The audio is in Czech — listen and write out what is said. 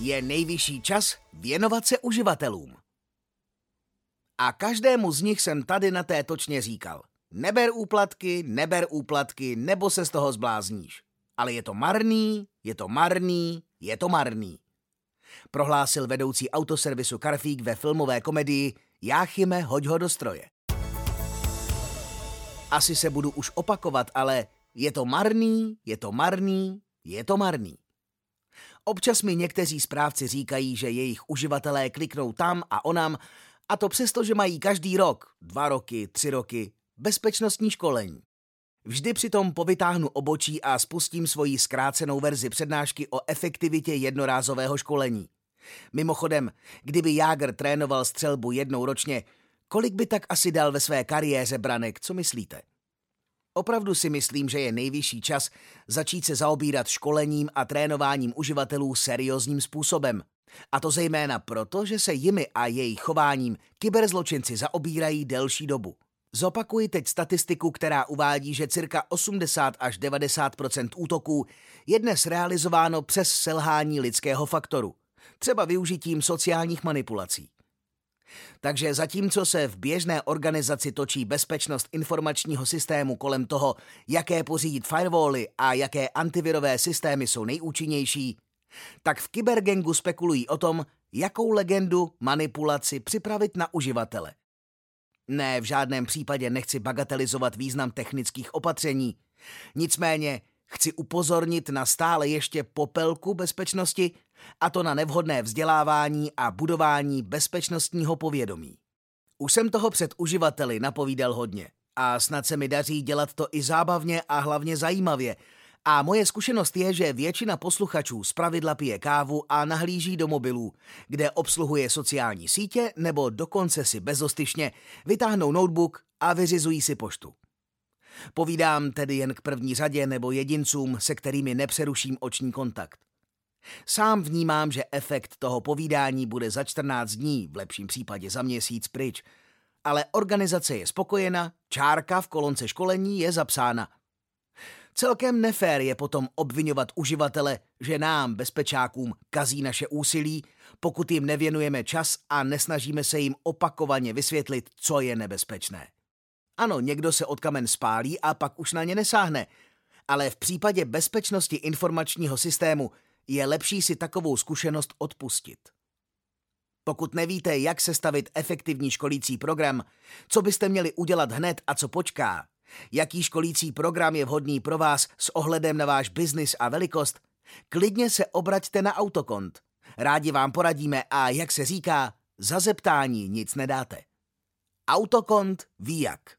Je nejvyšší čas věnovat se uživatelům. A každému z nich jsem tady na té točně říkal. Neber úplatky, neber úplatky, nebo se z toho zblázníš. Ale je to marný, je to marný, je to marný. Prohlásil vedoucí autoservisu Karfík ve filmové komedii Jáchyme, hoď ho do stroje. Asi se budu už opakovat, ale je to marný, je to marný, je to marný. Občas mi někteří správci říkají, že jejich uživatelé kliknou tam a onam, a to přesto, že mají každý rok, dva roky, tři roky, bezpečnostní školení. Vždy přitom povytáhnu obočí a spustím svoji zkrácenou verzi přednášky o efektivitě jednorázového školení. Mimochodem, kdyby Jágr trénoval střelbu jednou ročně, kolik by tak asi dal ve své kariéře branek, co myslíte? Opravdu si myslím, že je nejvyšší čas začít se zaobírat školením a trénováním uživatelů seriózním způsobem. A to zejména proto, že se jimi a jejich chováním kyberzločinci zaobírají delší dobu. Zopakuji teď statistiku, která uvádí, že cirka 80 až 90% útoků je dnes realizováno přes selhání lidského faktoru, třeba využitím sociálních manipulací. Takže zatímco se v běžné organizaci točí bezpečnost informačního systému kolem toho, jaké pořídit firewally a jaké antivirové systémy jsou nejúčinnější, tak v Kybergangu spekulují o tom, jakou legendu, manipulaci připravit na uživatele. Ne, v žádném případě nechci bagatelizovat význam technických opatření. Nicméně chci upozornit na stále ještě popelku bezpečnosti, a to na nevhodné vzdělávání a budování bezpečnostního povědomí. Už jsem toho před uživateli napovídal hodně a snad se mi daří dělat to i zábavně a hlavně zajímavě, a moje zkušenost je, že většina posluchačů pravidla pije kávu a nahlíží do mobilů, kde obsluhuje sociální sítě nebo dokonce si bezostyšně vytáhnou notebook a vyřizují si poštu. Povídám tedy jen k první řadě nebo jedincům, se kterými nepřeruším oční kontakt. Sám vnímám, že efekt toho povídání bude za 14 dní, v lepším případě za měsíc pryč, ale organizace je spokojena, čárka v kolonce školení je zapsána – Celkem nefér je potom obvinovat uživatele, že nám, bezpečákům, kazí naše úsilí, pokud jim nevěnujeme čas a nesnažíme se jim opakovaně vysvětlit, co je nebezpečné. Ano, někdo se od kamen spálí a pak už na ně nesáhne, ale v případě bezpečnosti informačního systému je lepší si takovou zkušenost odpustit. Pokud nevíte, jak sestavit efektivní školící program, co byste měli udělat hned a co počká, Jaký školící program je vhodný pro vás s ohledem na váš biznis a velikost? Klidně se obraťte na Autokont. Rádi vám poradíme a jak se říká, za zeptání nic nedáte. Autokont ví jak.